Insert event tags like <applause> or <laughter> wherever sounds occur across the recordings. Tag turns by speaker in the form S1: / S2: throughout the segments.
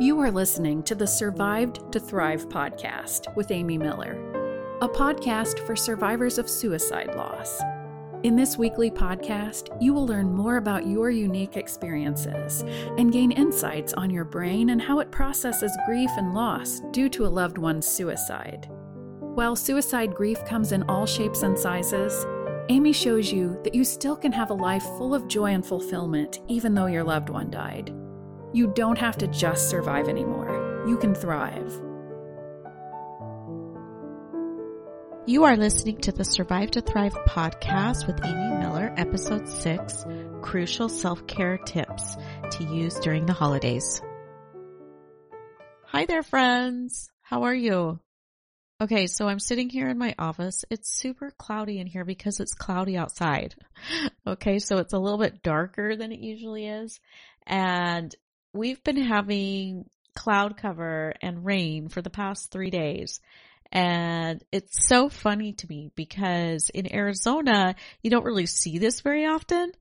S1: You are listening to the Survived to Thrive podcast with Amy Miller, a podcast for survivors of suicide loss. In this weekly podcast, you will learn more about your unique experiences and gain insights on your brain and how it processes grief and loss due to a loved one's suicide. While suicide grief comes in all shapes and sizes, Amy shows you that you still can have a life full of joy and fulfillment even though your loved one died. You don't have to just survive anymore. You can thrive.
S2: You are listening to the Survived to Thrive podcast with Amy Miller, episode six, crucial self-care tips to use during the holidays. Hi there, friends. How are you? Okay, so I'm sitting here in my office. It's super cloudy in here because it's cloudy outside. <laughs> Okay, so it's a little bit darker than it usually is. And we've been having cloud cover and rain for the past three days. And it's so funny to me because in Arizona, you don't really see this very often.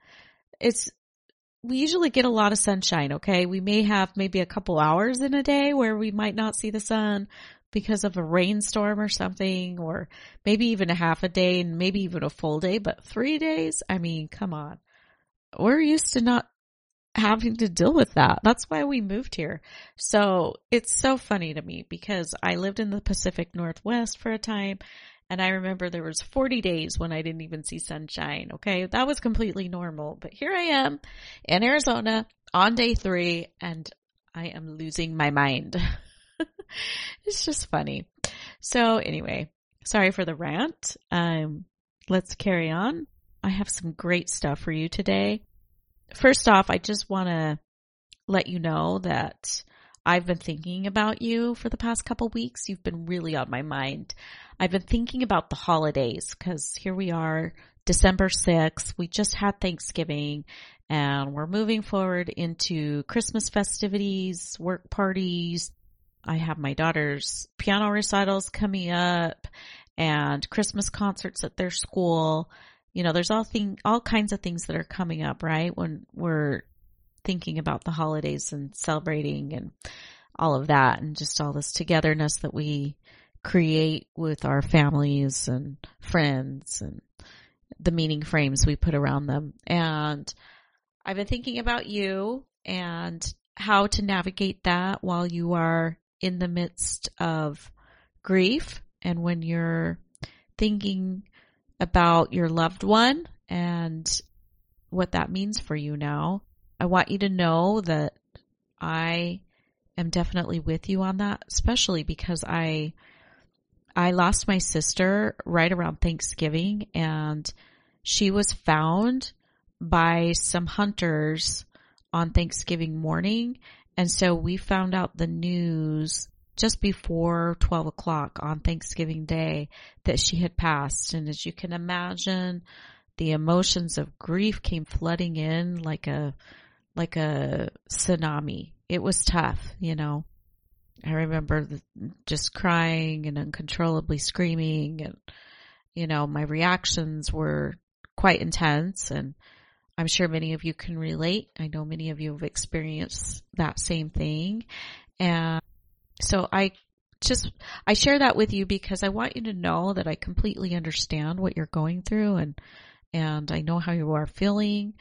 S2: It's, we usually get a lot of sunshine, okay? We may have maybe a couple hours in a day where we might not see the sun because of a rainstorm or something, or maybe even a half a day and maybe even a full day, but three days? I mean, come on. We're used to not having to deal with that. That's why we moved here. So it's so funny to me because I lived in the Pacific Northwest for a time and I remember there was 40 days when I didn't even see sunshine. Okay. That was completely normal, but here I am in Arizona on day three and I am losing my mind. <laughs> it's just funny. So anyway, sorry for the rant. Um, let's carry on. I have some great stuff for you today first off, I just want to let you know that I've been thinking about you for the past couple weeks. You've been really on my mind. I've been thinking about the holidays because here we are, December 6th. We just had Thanksgiving and we're moving forward into Christmas festivities, work parties. I have my daughter's piano recitals coming up and Christmas concerts at their school you know, there's all thing, all kinds of things that are coming up, right? When we're thinking about the holidays and celebrating and all of that and just all this togetherness that we create with our families and friends and the meaning frames we put around them. And I've been thinking about you and how to navigate that while you are in the midst of grief and when you're thinking about your loved one and what that means for you now. I want you to know that I am definitely with you on that, especially because I I lost my sister right around Thanksgiving and she was found by some hunters on Thanksgiving morning. And so we found out the news just before 12 o'clock on Thanksgiving Day that she had passed. And as you can imagine, the emotions of grief came flooding in like a, like a tsunami. It was tough, you know. I remember just crying and uncontrollably screaming and, you know, my reactions were quite intense and I'm sure many of you can relate. I know many of you have experienced that same thing. And so I just, I share that with you because I want you to know that I completely understand what you're going through and, and I know how you are feeling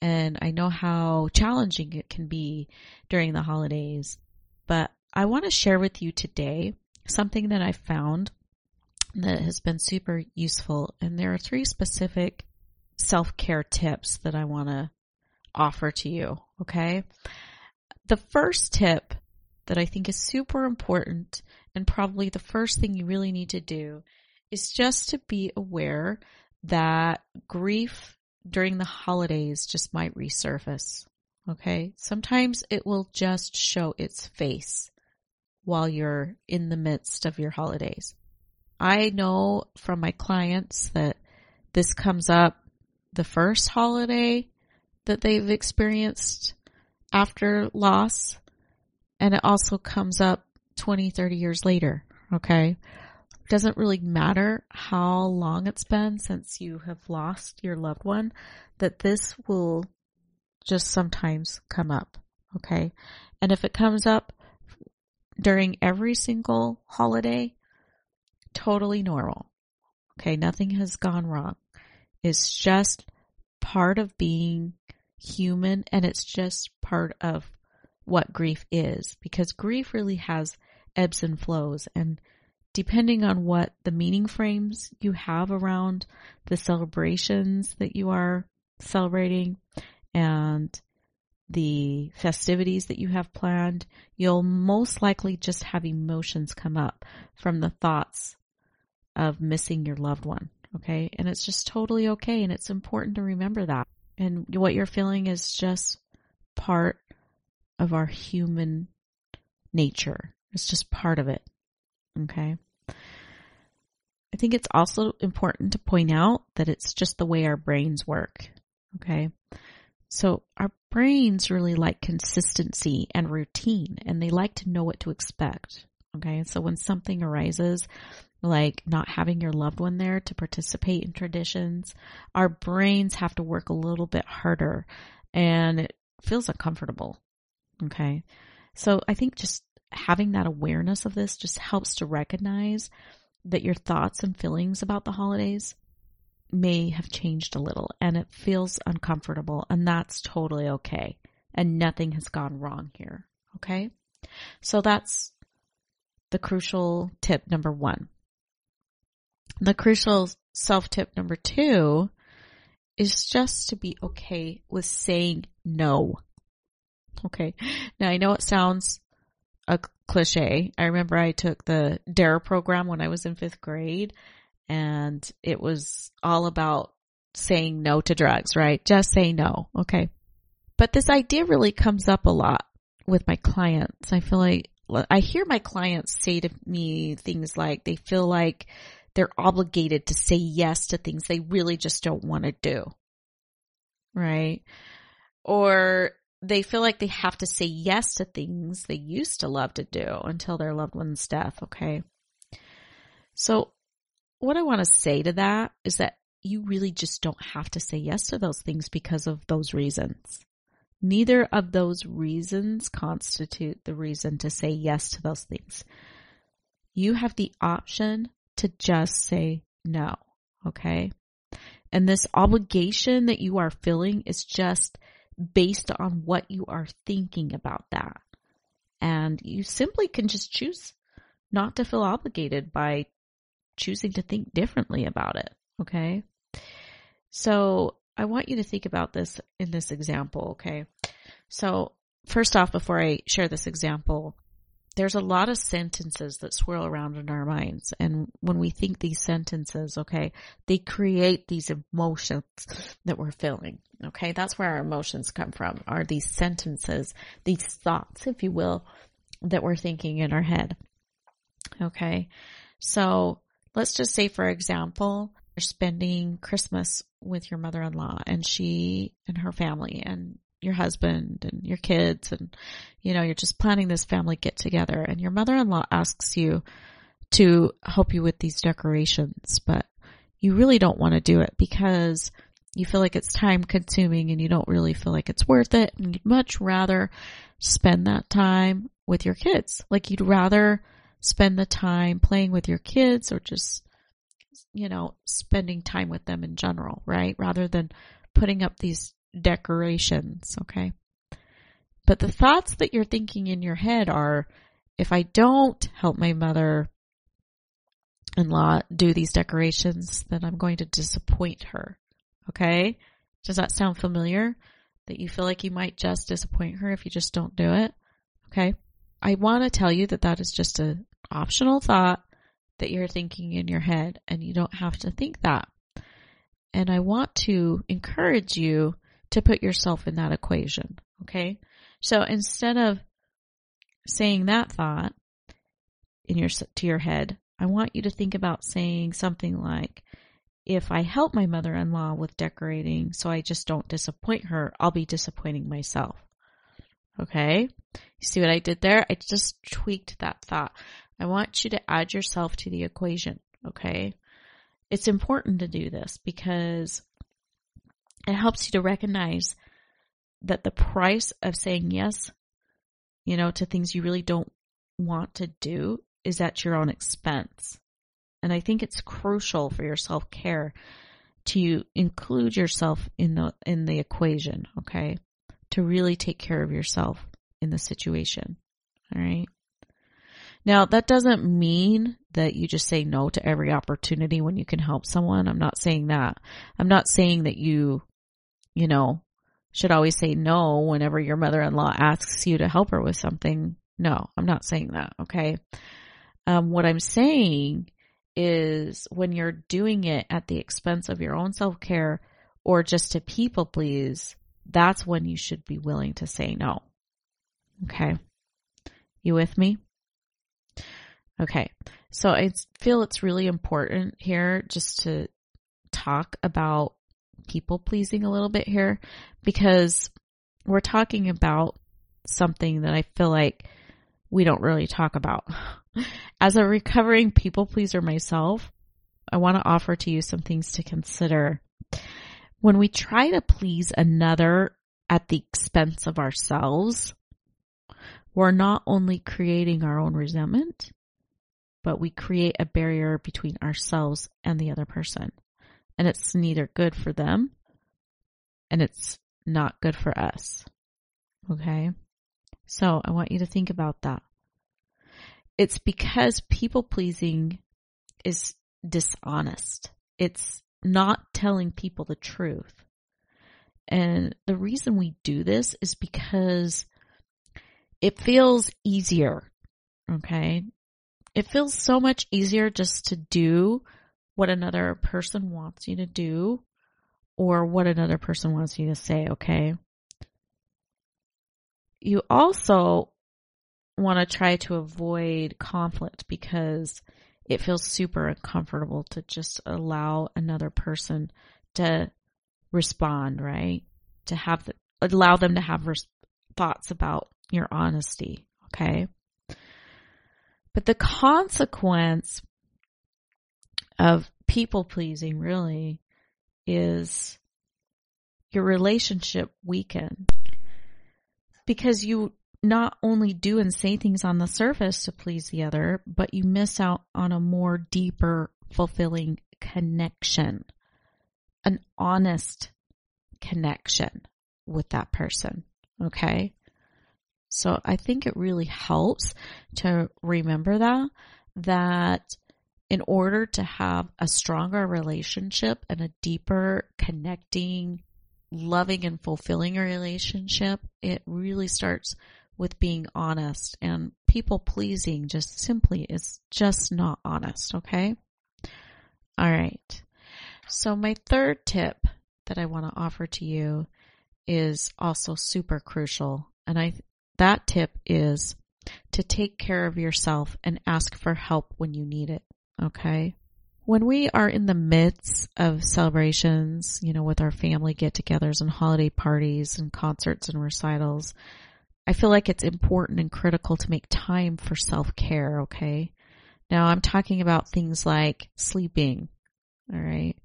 S2: and I know how challenging it can be during the holidays. But I want to share with you today something that I found that has been super useful. And there are three specific self-care tips that I want to offer to you. Okay. The first tip that I think is super important and probably the first thing you really need to do is just to be aware that grief during the holidays just might resurface. Okay. Sometimes it will just show its face while you're in the midst of your holidays. I know from my clients that this comes up the first holiday that they've experienced after loss and it also comes up 20, 30 years later. Okay. Doesn't really matter how long it's been since you have lost your loved one, that this will just sometimes come up. Okay. And if it comes up during every single holiday, totally normal. Okay, nothing has gone wrong. It's just part of being human and it's just part of what grief is because grief really has ebbs and flows and depending on what the meaning frames you have around the celebrations that you are celebrating and the festivities that you have planned, you'll most likely just have emotions come up from the thoughts of missing your loved one. Okay. And it's just totally okay. And it's important to remember that. And what you're feeling is just part of our human nature. It's just part of it. Okay. I think it's also important to point out that it's just the way our brains work. Okay. So our brains really like consistency and routine and they like to know what to expect. Okay. So when something arises, like not having your loved one there to participate in traditions, our brains have to work a little bit harder and it feels uncomfortable. Okay. So I think just having that awareness of this just helps to recognize that your thoughts and feelings about the holidays may have changed a little and it feels uncomfortable and that's totally okay. And nothing has gone wrong here. Okay. So that's the crucial tip number one. The crucial self tip number two is just to be okay with saying no. Okay. Now I know it sounds a cliche. I remember I took the DARE program when I was in fifth grade and it was all about saying no to drugs, right? Just say no. Okay. But this idea really comes up a lot with my clients. I feel like I hear my clients say to me things like they feel like they're obligated to say yes to things they really just don't want to do. Right? Or they feel like they have to say yes to things they used to love to do until their loved one's death. Okay. So what I want to say to that is that you really just don't have to say yes to those things because of those reasons. Neither of those reasons constitute the reason to say yes to those things. You have the option to just say no. Okay. And this obligation that you are feeling is just based on what you are thinking about that. And you simply can just choose not to feel obligated by choosing to think differently about it. Okay. So I want you to think about this in this example. Okay. So first off, before I share this example, there's a lot of sentences that swirl around in our minds. And when we think these sentences, okay, they create these emotions that we're feeling. Okay. That's where our emotions come from are these sentences, these thoughts, if you will, that we're thinking in our head. Okay. So let's just say, for example, you're spending Christmas with your mother-in-law and she and her family and your husband and your kids and you know you're just planning this family get together and your mother-in-law asks you to help you with these decorations but you really don't want to do it because you feel like it's time consuming and you don't really feel like it's worth it. And you'd much rather spend that time with your kids. Like you'd rather spend the time playing with your kids or just you know spending time with them in general right? Rather than putting up these decorations, okay? But the thoughts that you're thinking in your head are, if I don't help my mother in law do these decorations, then I'm going to disappoint her. Okay? Does that sound familiar? That you feel like you might just disappoint her if you just don't do it? Okay? I want to tell you that that is just an optional thought that you're thinking in your head and you don't have to think that. And I want to encourage you to put yourself in that equation. Okay. So instead of saying that thought in your, to your head, I want you to think about saying something like, if I help my mother-in-law with decorating so I just don't disappoint her, I'll be disappointing myself. Okay. You see what I did there? I just tweaked that thought. I want you to add yourself to the equation. Okay. It's important to do this because it helps you to recognize that the price of saying yes, you know, to things you really don't want to do is at your own expense. And I think it's crucial for your self care to include yourself in the in the equation, okay? To really take care of yourself in the situation. All right. Now, that doesn't mean that you just say no to every opportunity when you can help someone. I'm not saying that. I'm not saying that you, you know, should always say no whenever your mother-in-law asks you to help her with something. No, I'm not saying that. Okay. Um, what I'm saying is when you're doing it at the expense of your own self-care or just to people please, that's when you should be willing to say no. Okay. You with me? Okay. So I feel it's really important here just to talk about people pleasing a little bit here because we're talking about something that I feel like we don't really talk about. <laughs> As a recovering people pleaser myself, I want to offer to you some things to consider. When we try to please another at the expense of ourselves, we're not only creating our own resentment, but we create a barrier between ourselves and the other person. And it's neither good for them and it's not good for us. Okay? So I want you to think about that. It's because people pleasing is dishonest. It's not telling people the truth. And the reason we do this is because it feels easier. Okay. It feels so much easier just to do what another person wants you to do or what another person wants you to say. Okay. You also want to try to avoid conflict because it feels super uncomfortable to just allow another person to respond, right? To have the, allow them to have res- thoughts about your honesty. Okay. But the consequence of people pleasing really is your relationship weaken because you not only do and say things on the surface to please the other, but you miss out on a more deeper, fulfilling connection, an honest connection with that person. Okay. So I think it really helps to remember that, that in order to have a stronger relationship and a deeper connecting, loving and fulfilling relationship, it really starts with being honest and people pleasing just simply is just not honest. Okay. All right. So my third tip that I want to offer to you is also super crucial. And I that tip is to take care of yourself and ask for help when you need it. Okay. When we are in the midst of celebrations, you know, with our family get togethers and holiday parties and concerts and recitals, I feel like it's important and critical to make time for self care. Okay. Now I'm talking about things like sleeping. All right.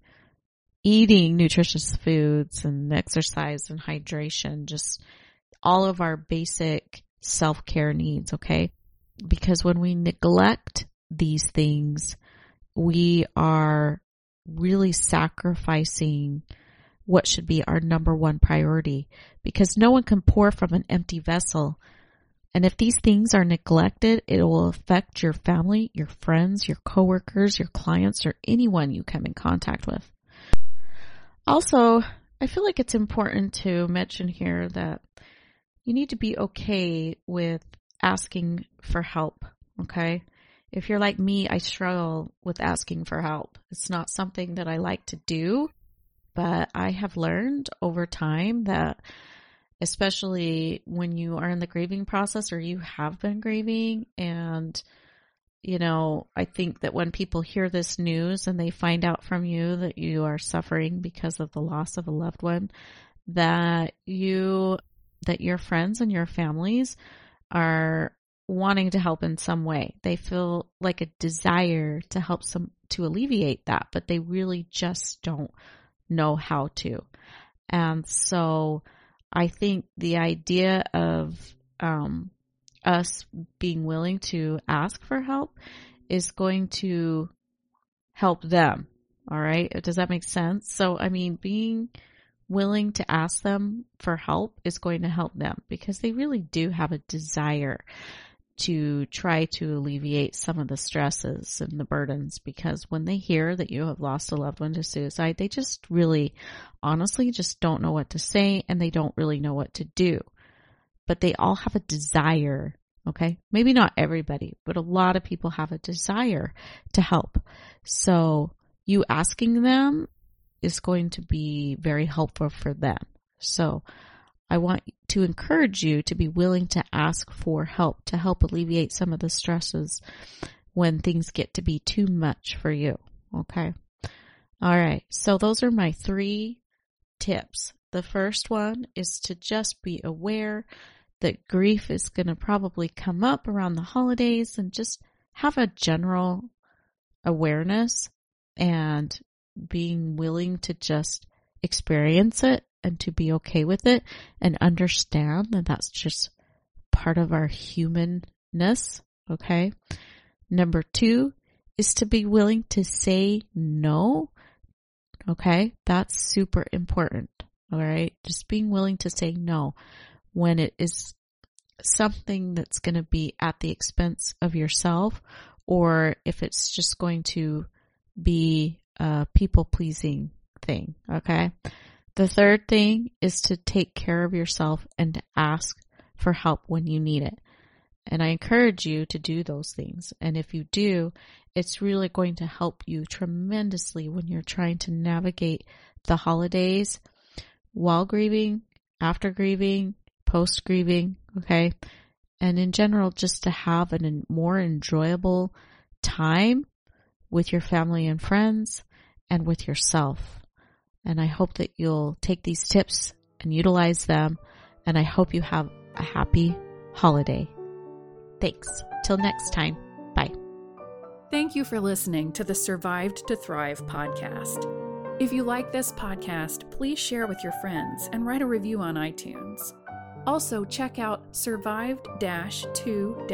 S2: Eating nutritious foods and exercise and hydration, just all of our basic self care needs, okay? Because when we neglect these things, we are really sacrificing what should be our number one priority because no one can pour from an empty vessel. And if these things are neglected, it will affect your family, your friends, your coworkers, your clients, or anyone you come in contact with. Also, I feel like it's important to mention here that you need to be okay with asking for help. Okay. If you're like me, I struggle with asking for help. It's not something that I like to do, but I have learned over time that especially when you are in the grieving process or you have been grieving and you know, I think that when people hear this news and they find out from you that you are suffering because of the loss of a loved one, that you that your friends and your families are wanting to help in some way. They feel like a desire to help some to alleviate that, but they really just don't know how to. And so I think the idea of um, us being willing to ask for help is going to help them. All right. Does that make sense? So, I mean, being willing to ask them for help is going to help them because they really do have a desire to try to alleviate some of the stresses and the burdens because when they hear that you have lost a loved one to suicide, they just really honestly just don't know what to say and they don't really know what to do. But they all have a desire, okay? Maybe not everybody, but a lot of people have a desire to help. So you asking them is going to be very helpful for them. So I want to encourage you to be willing to ask for help to help alleviate some of the stresses when things get to be too much for you. Okay. All right. So those are my three tips. The first one is to just be aware that grief is going to probably come up around the holidays and just have a general awareness and being willing to just experience it and to be okay with it and understand that that's just part of our humanness. Okay. Number two is to be willing to say no. Okay. That's super important. All right. Just being willing to say no when it is something that's going to be at the expense of yourself or if it's just going to be a people pleasing thing. Okay. The third thing is to take care of yourself and to ask for help when you need it. And I encourage you to do those things. And if you do, it's really going to help you tremendously when you're trying to navigate the holidays while grieving, after grieving, post grieving. Okay. And in general, just to have a more enjoyable time with your family and friends and with yourself. And I hope that you'll take these tips and utilize them. And I hope you have a happy holiday. Thanks. Till next time. Bye.
S1: Thank you for listening to the Survived to Thrive podcast. If you like this podcast, please share with your friends and write a review on iTunes. Also, check out survived 2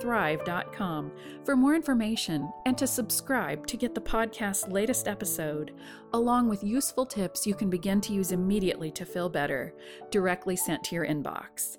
S1: thrive.com for more information and to subscribe to get the podcast's latest episode, along with useful tips you can begin to use immediately to feel better, directly sent to your inbox.